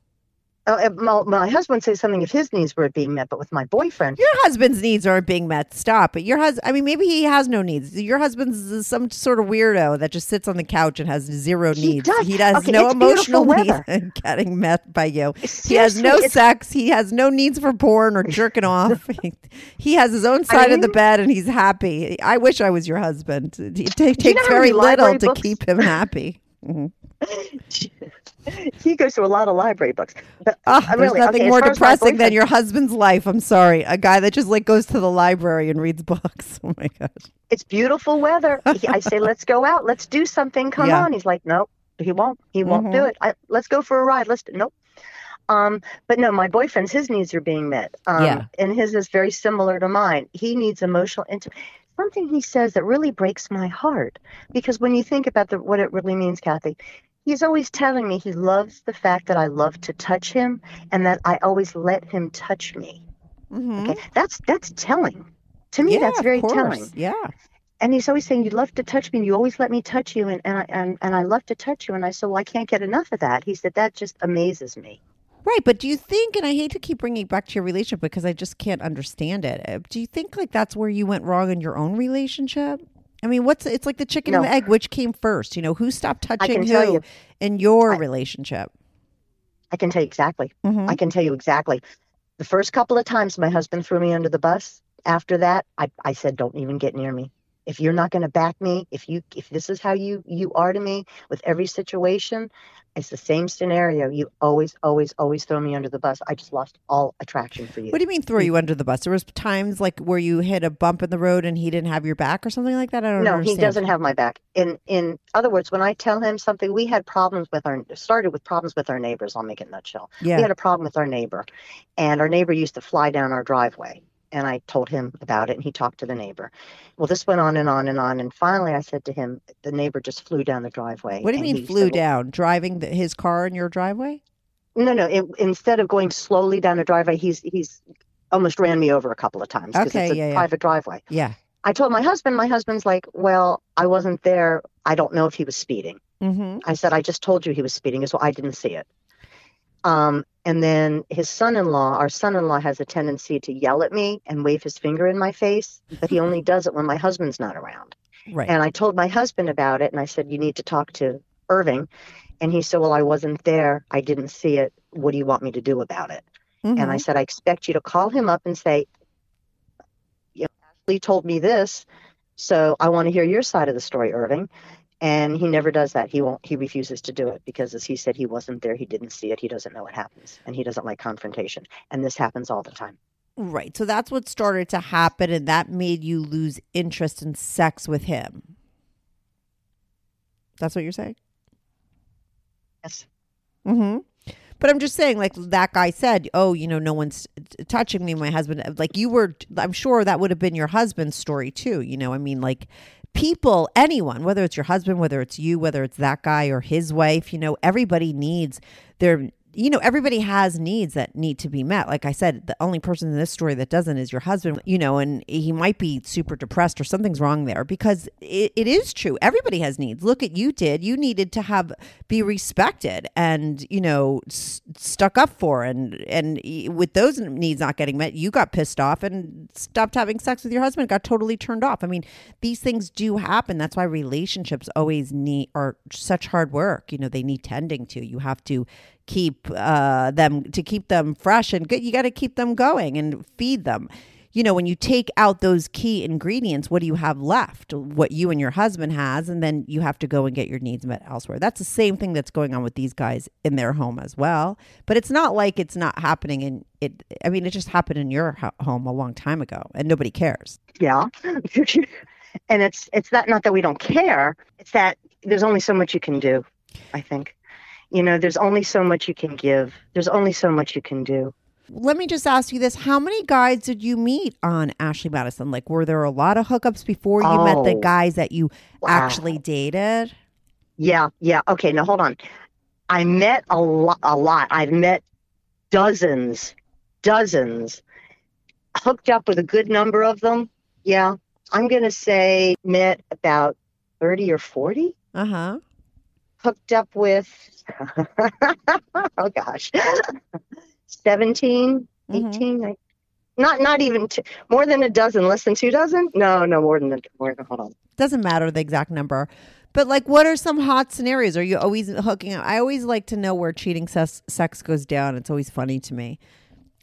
Oh, uh, my, my husband would say something if his needs were being met, but with my boyfriend, Your husband's needs aren't being met. Stop. But your husband, I mean, maybe he has no needs. Your husband's some sort of weirdo that just sits on the couch and has zero He needs. does. He has Okay, no emotional needs getting met by you. He has no sex. He has no needs for porn or jerking off. he has his own side of the bed and he's happy. I wish I was your husband. It you takes very little to books- keep him happy. Mhm. he goes to a lot of library books. But Ah, I'm there's nothing okay, more far as my depressing than your husband's life. I'm sorry. A guy that just like goes to the library and reads books. Oh my gosh. It's beautiful weather. He- I say, let's go out. Let's do something. Come Yeah. on. He's like, nope, he won't. He won't do Mhm. it. I, let's go for a ride. Let's do, nope. Um, but no, my boyfriend's his needs are being met. Um, Yeah. and his is very similar to mine. He needs emotional intimacy. Something he says that really breaks my heart because when you think about the, what it really means, Kathy, he's always telling me he loves the fact that I love to touch him and that I always let him touch me. Mhm. Okay, that's that's telling. To me, yeah, that's very telling. Yeah. And he's always saying, "You love to touch me, and you always let me touch you, and and I, and, and I love to touch you." And I said, "Well, I can't get enough of that." He said, "That just amazes me." Right, but do you think, and I hate to keep bringing it back to your relationship because I just can't understand it. uh, Do you think like that's where you went wrong in your own relationship? I mean, what's it's like the chicken and the egg? Which came first? You know, who stopped touching who you. in your I- relationship? I can tell you exactly. Mhm. I can tell you exactly. The first couple of times my husband threw me under the bus. After that, I, I said, "Don't even get near me. If you're not going to back me, if you if this is how you you are to me with every situation, it's the same scenario. You always always always throw me under the bus. I just lost all attraction for you." What do you mean throw mm. you under the bus? There was times like where you hit a bump in the road and he didn't have your back or something like that. I don't no, understand. he doesn't have my back. In in other words, when I tell him something, we had problems with our started with problems with our neighbors. I'll make it nutshell. Yeah. We had a problem with our neighbor, and our neighbor used to fly down our driveway. And I told him about it, and he talked to the neighbor. Well, this went on and on and on, and finally, I said to him, "The neighbor just flew down the driveway." What do you mean flew said, well, down? Driving the, his car in your driveway? No, no. It, instead of going slowly down the driveway, he's he's almost ran me over a couple of times because Okay, it's a yeah, yeah. private driveway. Yeah. I told my husband. My husband's like, "Well, I wasn't there. I don't know if he was speeding." Mm-hmm. I said, I just told you he was speeding, so I didn't see it. Um, and then his son in law, our son in law has a tendency to yell at me and wave his finger in my face, but he only does it when my husband's not around. Right. And I told my husband about it and I said, You need to talk to Irving. And he said, Well, I wasn't there. I didn't see it. What do you want me to do about it? And I Mhm. said, I expect you to call him up and say, you know, Ashley told me this, so I want to hear your side of the story, Irving. And he never does that. He won't. He refuses to do it because, as he said, he wasn't there. He didn't see it. He doesn't know what happens, and he doesn't like confrontation. And this happens all the time. Right. So that's what started to happen, and that made you lose interest in sex with him. That's what you're saying? Yes. Mm-hmm. But I'm just saying, like that guy said, oh, you know, no one's t- touching me. My husband, like you were, I'm sure that would have been your husband's story too. You know, I mean, like people, anyone, whether it's your husband, whether it's you, whether it's that guy or his wife, you know, everybody needs their, you know, everybody has needs that need to be met. Like I said, the only person in this story that doesn't is your husband, you know, and he might be super depressed or something's wrong there because it, it is true. Everybody has needs. Look at you did. You needed to have be respected and, you know, s- stuck up for and and with those needs not getting met, you got pissed off and stopped having sex with your husband, got totally turned off. I mean, these things do happen. That's why relationships always need are such hard work. You know, they need tending to. You have to keep uh, them to keep them fresh and good. You got to keep them going and feed them. You know, when you take out those key ingredients, what do you have left? What you and your husband has, and then you have to go and get your needs met elsewhere. That's the same thing that's going on with these guys in their home as well. But it's not like it's not happening in it. I mean, it just happened in your ho- home a long time ago, and nobody cares. Yeah. and it's it's that not that we don't care. It's that there's only so much you can do. I think. You know, there's only so much you can give. There's only so much you can do. Let me just ask you this: How many guys did you meet on Ashley Madison? Like, were there a lot of hookups before you met the Oh. guys that you Wow. actually dated? Yeah, yeah. Okay, now hold on. I met a lot. A lot. I've met dozens, dozens. Hooked up with a good number of them. Yeah, I'm gonna say met about thirty or forty. Uh huh. Hooked up with. oh gosh, 17, Mhm. 18, I- Not not even two, more than a dozen. Less than two dozen? No, no more than more. than- Hold on. Doesn't matter the exact number, but like, what are some hot scenarios? Are you always hooking up? I always like to know where cheating sex, sex goes down. It's always funny to me.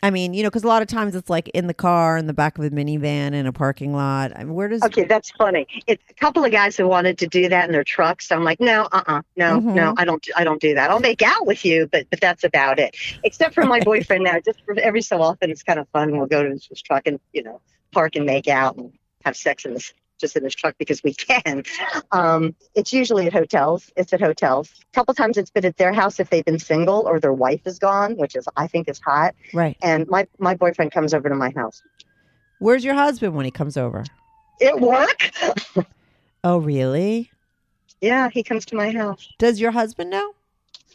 I mean, you know, because a lot of times it's like in the car, in the back of a minivan, in a parking lot. I mean, where does Okay, that's funny. It's a couple of guys who wanted to do that in their trucks. I'm like, no, uh, uh no, Mhm. no, I don't, I don't do that. I'll make out with you, but but that's about it. Except for my boyfriend now. Just for every so often, it's kind of fun. We'll go to his, truck and you know park and make out and have sex in this just in his truck because we can. Um, it's usually at hotels. It's at hotels. A couple times it's been at their house if they've been single or their wife is gone, which is I think is hot. right? And my my boyfriend comes over to my house. Where's your husband when he comes over? At work? Oh, really? yeah, he comes to my house. Does your husband know?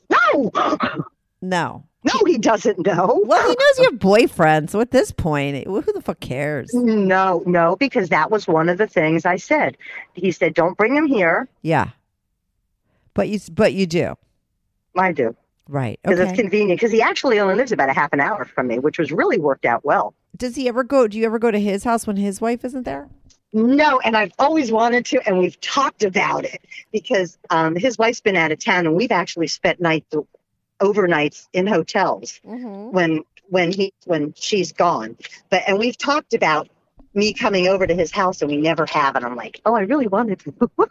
No. No. No, he doesn't know. Well, he knows you have boyfriend, so at this point, who the fuck cares? No, no, because that was one of the things I said. He said, "Don't bring him here." Yeah, but you but you do I do right. because Okay. it's convenient. Because he actually only lives about a half an hour from me, which was really worked out well. Does he ever go? Do you ever go to his house when his wife isn't there? No, and I've always wanted to, and we've talked about it because um, his wife's been out of town, and we've actually spent nights, overnights in hotels mm-hmm. when when he when she's gone. But and we've talked about me coming over to his house, and we never have. And I'm like, oh, I really wanted to.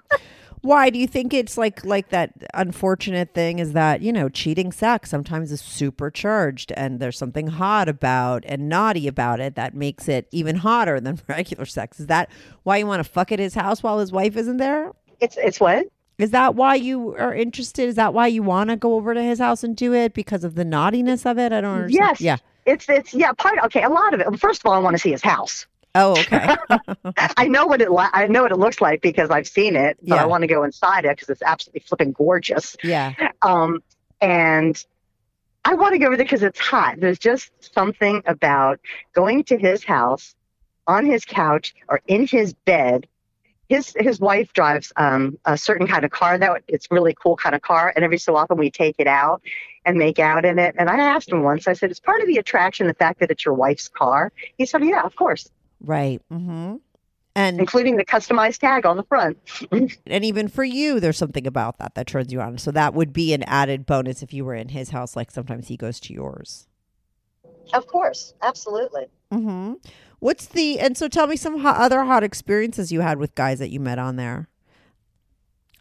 Why do you think it's like like that unfortunate thing is that, you know, cheating sex sometimes is supercharged and there's something hot about and naughty about it that makes it even hotter than regular sex. Is that why you want to fuck at his house while his wife isn't there? it's it's what? Is that why you are interested? Is that why you want to go over to his house and do it because of the naughtiness of it? I don't understand. Yes. Yeah. It's it's yeah part okay a lot of it. First of all, I want to see his house. Oh, okay. I know what it li- I know what it looks like because I've seen it, but Yeah. I want to go inside it because it's absolutely flipping gorgeous. yeah. Um, and I want to go over there because it's hot. There's just something about going to his house, on his couch, or in his bed. His his wife drives um, a certain kind of car that it's really cool kind of car, and every so often we take it out and make out in it. And I asked him once. I said, "It's part of the attraction, the fact that it's your wife's car." He said, "Yeah, of course, Right. Mm-hmm. And including the customized tag on the front." and even for you, there's something about that that turns you on. So that would be an added bonus if you were in his house, like sometimes he goes to yours. of course, absolutely. Mm-hmm. What's the and so tell me some ho- other hot experiences you had with guys that you met on there.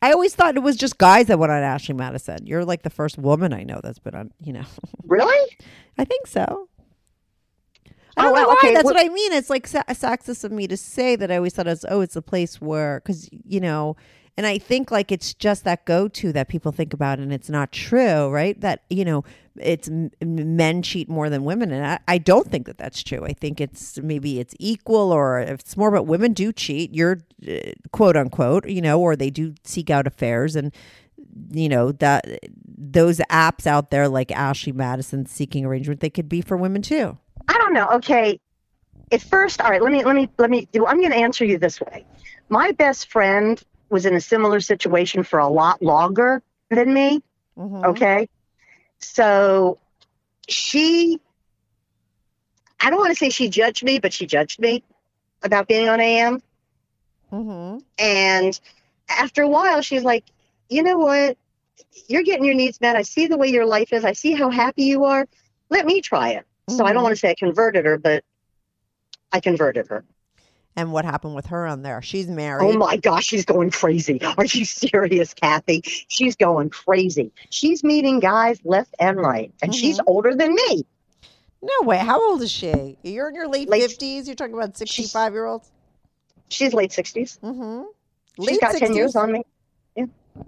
I always thought it was just guys that went on Ashley Madison. You're like the first woman I know that's been on. You know, Really? I think so. Oh, I don't know wow, why. okay, That's what- what I mean. It's like sa- sexist of me to say that. I always thought it was, oh, it's a place where, because you know, and I think like it's just that go-to that people think about, and it's not true, right? That you know, it's men cheat more than women, and I, I don't think that that's true. I think it's maybe it's equal, or if it's more about women do cheat. You're uh, quote unquote, you know, or they do seek out affairs, and you know that those apps out there like Ashley Madison seeking arrangement, they could be for women too. I don't know. Okay. At first, all right, let me let me let me do I'm going to answer you this way. My best friend was in a similar situation for a lot longer than me, Mhm. okay? So she I don't want to say she judged me, but she judged me about being on AM. Mm-hmm. And after a while, she's like, you know what? You're getting your needs met. I see the way your life is. I see how happy you are. Let me try it. So I don't Mhm. want to say I converted her, but I converted her. And what happened with her on there? She's married. Oh my gosh, she's going crazy. Are you serious, Kathy? She's going crazy. She's meeting guys left and right, and she's older than me. No way. How old is she? You're in your late Late- fifties. You're talking about sixty-five year olds. She's late 60s. Mm-hmm. She's got 10 years on me.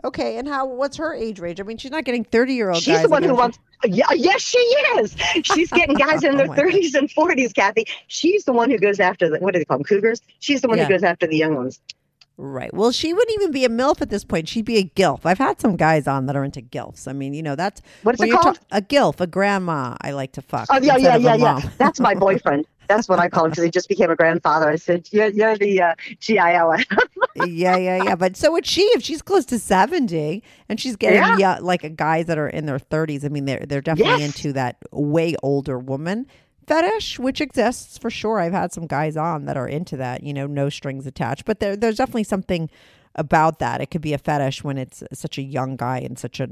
Okay, and how? What's her age range? I mean, she's not getting thirty-year-old She's the one who wants. Yeah, yes, she is. She's getting guys in Oh their God. 30s and 40s, Kathy. She's the one who goes after the, what do they call them, cougars? She's the one Yeah. who goes after the young ones. Right. Well, she wouldn't even be a milf at this point. She'd be a gilf. I've had some guys on that are into gilfs. I mean, you know, that's What is it called? ta- a gilf, a grandma. I like to fuck. Oh, yeah, yeah, yeah, yeah. That's my boyfriend. That's what I call him because he just became a grandfather. I said, you're, you're the uh, GIL. yeah, yeah, yeah. But so would she if she's close to seventy and she's getting Yeah. yeah. like guys that are in their thirties. I mean, they're they're definitely Yes. into that way older woman fetish, which exists for sure. I've had some guys on that are into that. You know, no strings attached. But there there's definitely something about that. It could be a fetish when it's such a young guy and such a,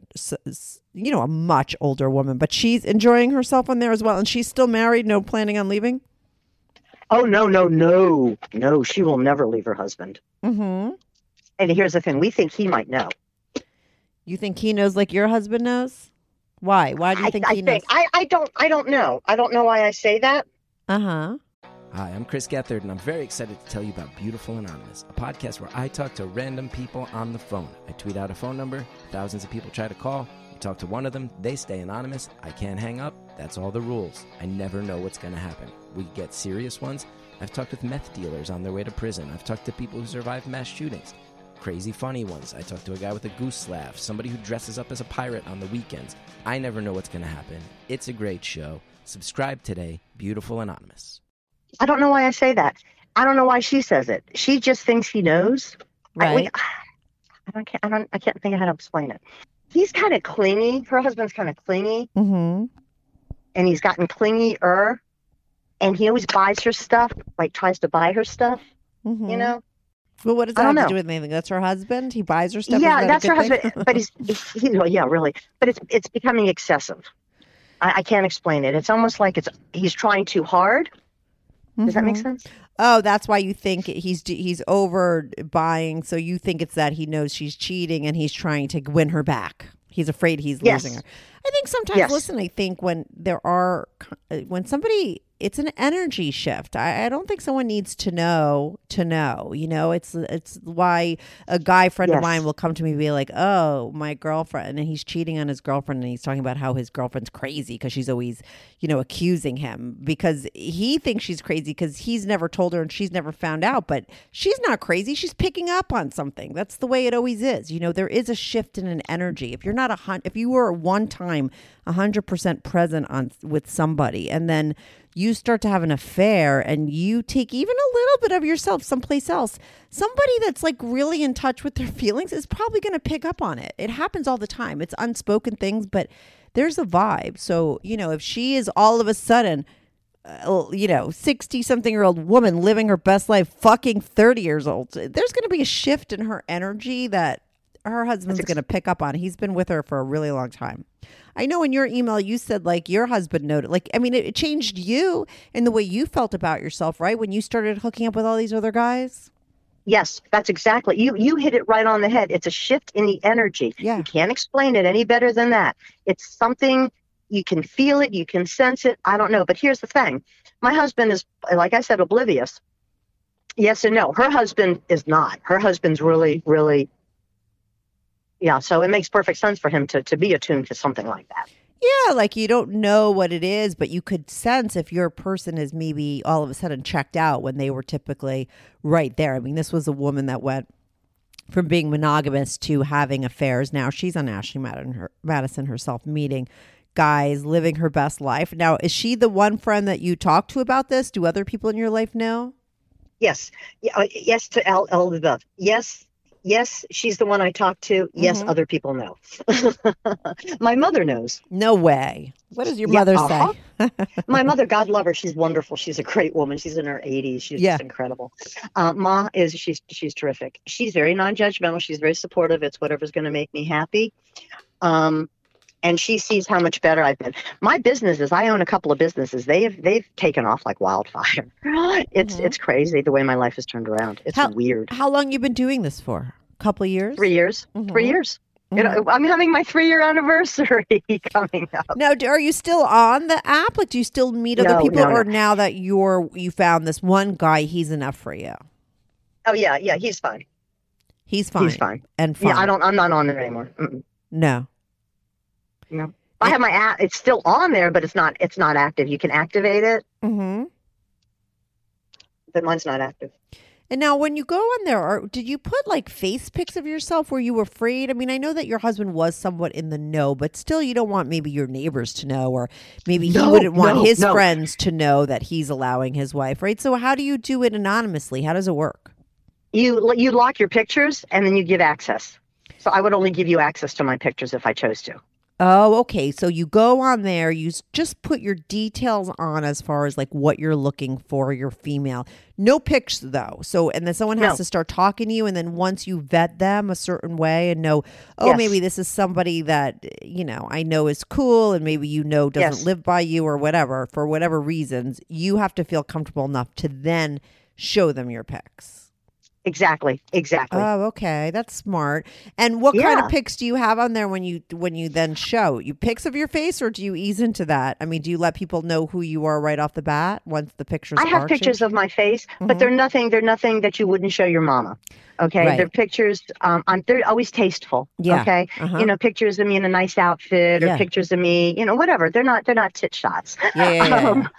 you know a much older woman. But she's enjoying herself on there as well, and she's still married. No planning on leaving. oh, no, no, no. No, she will never leave her husband. Mm-hmm. And here's the thing we think he might know. You think he knows like your husband knows? Why? Why do you think I he knows? think. I, I don't I don't know. I don't know why I say that. Uh huh. Hi, I'm Chris Gethard, and I'm very excited to tell you about Beautiful Anonymous, a podcast where I talk to random people on the phone. I tweet out a phone number, thousands of people try to call. You talk to one of them, they stay anonymous. I can't hang up. That's all the rules. I never know what's going to happen. We get serious ones. I've talked with meth dealers on their way to prison. I've talked to people who survived mass shootings. Crazy funny ones. I talk to a guy with a goose laugh, somebody who dresses up as a pirate on the weekends. I never know what's going to happen. It's a great show. Subscribe today, Beautiful Anonymous. I don't know why I say that. I don't know why she says it. She just thinks he knows. I, we- Right. I don't. Can't, I don't. I can't think of how to explain it. He's kind of clingy. Her husband's kind of clingy, Mm-hmm. and he's gotten clingier. And he always buys her stuff, like tries to buy her stuff. mm-hmm. You know. Well, what does I that have don't to do with anything? That's her husband. He buys her stuff. yeah, that that's her husband. but he's, he's, he's well, yeah, really. But it's it's becoming excessive. I, I can't explain it. It's almost like it's he's trying too hard. Does that make Mhm. sense? Oh, that's why you think he's he's over buying. So you think it's that he knows she's cheating and he's trying to win her back. He's afraid he's Yes. losing her. I think sometimes, Yes. listen, I think when there are, uh, when somebody, it's an energy shift. I, I don't think someone needs to know to know. You know, it's it's why a guy friend of mine will come to me and be like, "Oh, my girlfriend," and he's cheating on his girlfriend, and he's talking about how his girlfriend's crazy because she's always, you know, accusing him because he thinks she's crazy because he's never told her and she's never found out. But she's not crazy. She's picking up on something. That's the way it always is. You know, there is a shift in an energy. If you're not a hun, if you were one time a hundred percent present on with somebody, and then you start to have an affair and you take even a little bit of yourself someplace else, somebody that's like really in touch with their feelings is probably going to pick up on it. It happens all the time. It's unspoken things, but there's a vibe. So, you know, if she is all of a sudden, uh, you know, 60 something year old woman living her best life, fucking 30 years old, there's going to be a shift in her energy that her husband's going to pick up on. He's been with her for a really long time. I know in your email you said like your husband noted, like, I mean, it, it changed you in the way you felt about yourself, right? When you started hooking up with all these other guys? Yes, that's exactly. You you hit it right on the head. It's a shift in the energy. Yeah. You can't explain it any better than that. It's something you can feel it, you can sense it. I don't know, but here's the thing. My husband is like I said oblivious. Yes and no. Her husband is not. Her husband's really really yeah, so it makes perfect sense for him to to be attuned to something like that. Yeah, like you don't know what it is, but you could sense if your person is maybe all of a sudden checked out when they were typically right there. I mean, this was a woman that went from being monogamous to having affairs. Now she's on Ashley Madison, her, Madison herself, meeting guys, living her best life. Now, is she the one friend that you talk to about this? Do other people in your life know? Yes. Yeah, uh, yes to all, all of the above. Yes. Yes, she's the one I talk to. Yes, Mhm. other people know. My mother knows. No way. What does your Yeah, mother uh-huh. say? My mother, God love her, she's wonderful. She's a great woman. She's in her 80s. She's Yeah. just incredible. Uh, Ma is she's she's terrific. She's very non-judgmental. She's very supportive. It's whatever's going to make me happy. Um, and she sees how much better I've been. My businesses, I own a couple of businesses. They've they've taken off like wildfire. It's Mhm. it's crazy the way my life has turned around. It's How- weird. How long you been doing this for? Couple years? Three years. Three Mhm. years. You know, I'm having my three year anniversary coming up. Now, are you still on the app? Like, do you still meet other No, people, no, or no. now that you're you found this one guy, he's enough for you? Oh yeah, yeah, he's fine. He's fine. He's fine. and fine. Yeah, I don't. I'm not on there anymore. Mm-mm. No. No. I have my app. It's still on there, but it's not. It's not active. You can activate it, Mm-hmm. but mine's not active. And now, when you go on there, are, did you put like face pics of yourself? Were you afraid? I mean, I know that your husband was somewhat in the know, but still, you don't want maybe your neighbors to know, or maybe he wouldn't want no, his no. friends to know that he's allowing his wife, right? So, how do you do it anonymously? How does it work? You you lock your pictures and then you give access. So I would only give you access to my pictures if I chose to. Oh, okay. So you go on there, you just put your details on as far as like what you're looking for, your female. No pics though. So, and then someone has No. to start talking to you. And then once you vet them a certain way and know, oh, Yes. maybe this is somebody that, you know, I know is cool and maybe you know doesn't Yes. live by you or whatever, for whatever reasons, you have to feel comfortable enough to then show them your pics. Exactly. Exactly. Oh, okay, that's smart. And what kind of pics do you have on there when you when you then show you pics of your face, or do you ease into that? I mean, do you let people know who you are right off the bat once the pictures? I have pictures changed? of my face, Mhm. but they're nothing. They're nothing that you wouldn't show your mama. Okay, Right. they're pictures. Um, I'm, they're always tasteful. Yeah. Okay, Uh-huh. you know, pictures of me in a nice outfit, or Yeah. pictures of me, you know, whatever. They're not. They're not tit shots. Yeah, yeah, yeah, yeah. Um,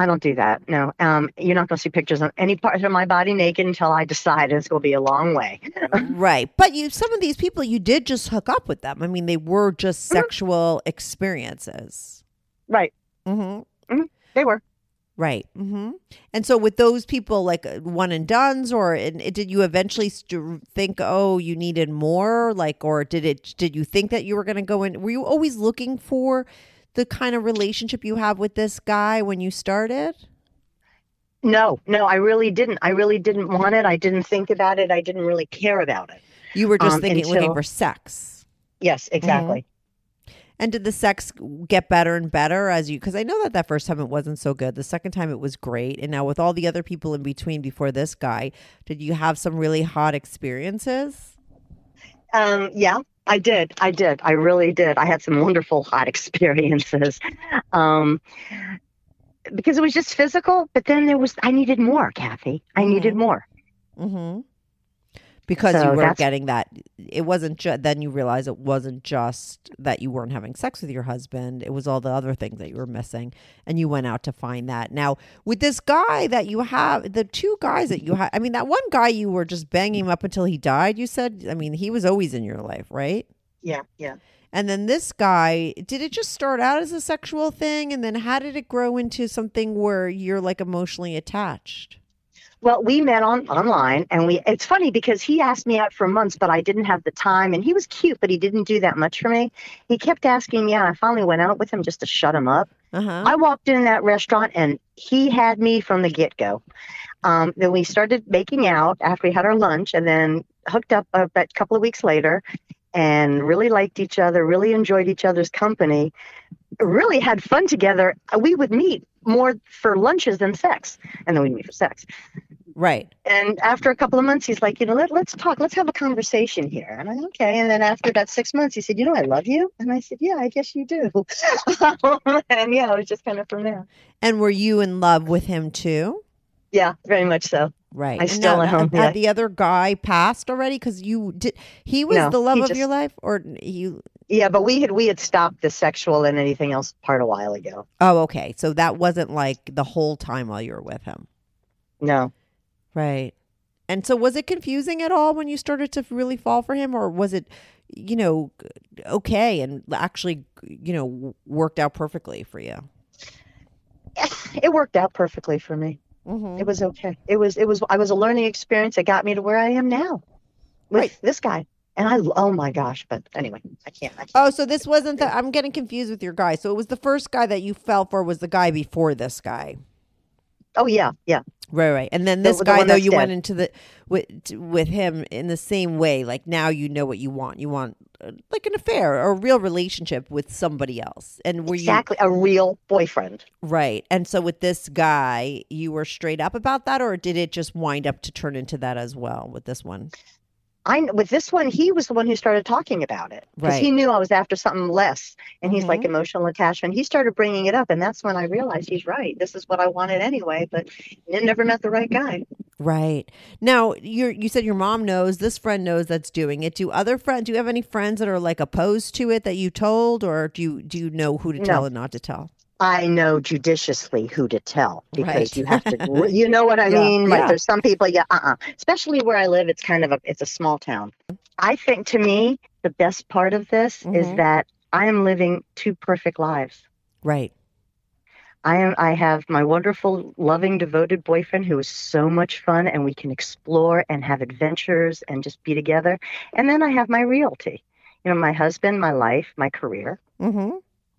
I don't do that. No. Um, you're not going to see pictures of any part of my body naked until I decide it's going to be a long way. right. But you, some of these people, you did just hook up with them. I mean, they were just Mm-hmm. sexual experiences. right. Mm-hmm. They were. Right. Mm-hmm. And so, with those people, like uh, one and duns, or and did you eventually st- think, oh, you needed more? Like, or did it? Did you think that you were going to go in? Were you always looking for the kind of relationship you have with this guy when you started? No, no, I really didn't. I really didn't want it. I didn't think about it. I didn't really care about it. You were just Um, thinking, looking for sex. Yes, exactly. And did the sex get better and better as you? Because I know that that first time it wasn't so good. The second time it was great, and now with all the other people in between before this guy, did you have some really hot experiences? Um, yeah, I did. I did. I really did. I had some wonderful hot experiences. Um, because it was just physical, but then there was I needed more, Kathy. I needed more. Mm-hmm. Because So you weren't getting that. It wasn't just. Then you realize it wasn't just that you weren't having sex with your husband. It was all the other things that you were missing, and you went out to find that. Now with this guy that you have, the two guys that you have. I mean, that one guy you were just banging him up until he died. You said. I mean, he was always in your life, right? Yeah, yeah. And then this guy, did it just start out as a sexual thing? And then how did it grow into something where you're like emotionally attached? Well, we met on online, and we. It's funny because he asked me out for months, but I didn't have the time, and he was cute, but he didn't do that much for me. He kept asking me out. I finally went out with him just to shut him up. Uh huh. I walked in that restaurant, and he had me from the get go. Um, then we started making out after we had our lunch, and then hooked up a, a couple of weeks later, and really liked each other. Really enjoyed each other's company. Really had fun together. We would meet more for lunches than sex, and then we'd meet for sex. Right. And after a couple of months, he's like, you know, let, let's talk. Let's have a conversation here. And I'm okay. And then after about six months, he said, you know, I love you. And I said, yeah, I guess you do. and yeah, it was just kind of from there. And were you in love with him too? Yeah, very much so. Right. I still now, am, Had yeah. the other guy passed already? Because you did. He was No, the love of just- your life, or you? Yeah, but we had we had stopped the sexual and anything else part a while ago. Oh, okay. So that wasn't like the whole time while you were with him. No. Right. And so was it confusing at all when you started to really fall for him, or was it, you know, okay and actually, you know, worked out perfectly for you? It worked out perfectly for me. Mm-hmm. It was okay. It was it was I was a learning experience that got me to where I am now with Right. this guy. And I oh my gosh, but anyway, I can't. I can't. Oh, so this wasn't the. I'm getting confused with your guy. So it was the first guy that you fell for was the guy before this guy. Oh yeah, yeah. Right, right. And then this the guy, one though, you went into the with with him in the same way. Like now, you know what you want. You want uh, like an affair or a real relationship with somebody else. And were exactly a real boyfriend. right? And so with this guy, you were straight up about that, or did it just wind up to turn into that as well with this one? I with this one, he was the one who started talking about it because Right. he knew I was after something less, and he's like Mhm. emotional attachment. He started bringing it up, and that's when I realized he's right. This is what I wanted anyway, but never met the right guy. Right now, you you said your mom knows. This friend knows that's doing it. Do other friends? Do you have any friends that are like opposed to it that you told, or do you do you know who to tell and not to tell? I know judiciously who to tell because Right. you have to, you know what I Yeah, mean? Like yeah. there's some people, yeah, uh-uh. Especially where I live, it's kind of a, it's a small town. I think to me, the best part of this is Mhm. that I am living two perfect lives. Right. I am, I have my wonderful, loving, devoted boyfriend who is so much fun and we can explore and have adventures and just be together. And then I have my realty, you know, my husband, my life, my career. Mm-hmm.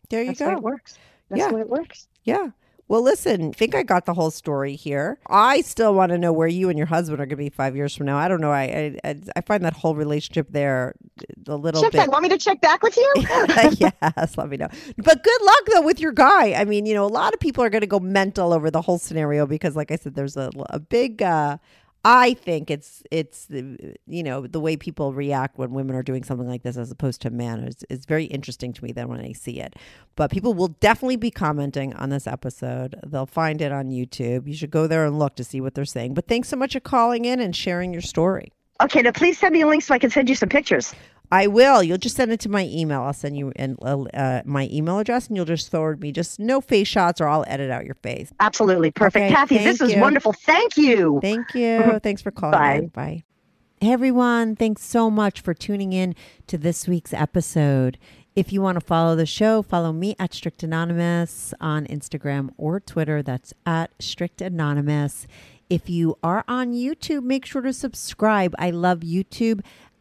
There you That's go. it works. That's Yeah. the way it works. Yeah. Well, listen, I think I got the whole story here. I still want to know where you and your husband are going to be five years from now. I don't know. I I, I find that whole relationship there a little Check bit. back. Want me to check back with you? yes, let me know. But good luck though with your guy. I mean, you know, a lot of people are going to go mental over the whole scenario because, like I said, there's a, a big. Uh, I think it's it's the you know the way people react when women are doing something like this as opposed to men is is very interesting to me then when I see it. But people will definitely be commenting on this episode. They'll find it on YouTube. You should go there and look to see what they're saying. But thanks so much for calling in and sharing your story. Okay, now please send me a link so I can send you some pictures. I will. You'll just send it to my email. I'll send you an, uh, uh, my email address, and you'll just forward me just no face shots, or I'll edit out your face. Absolutely perfect. Okay, Kathy, this thank was you. wonderful. Thank you. Thank you. Thanks for calling. Bye. in. Bye. Hey everyone, thanks so much for tuning in to this week's episode. If you want to follow the show, follow me at Strict Anonymous on Instagram or Twitter. That's at Strict Anonymous. If you are on YouTube, make sure to subscribe. I love YouTube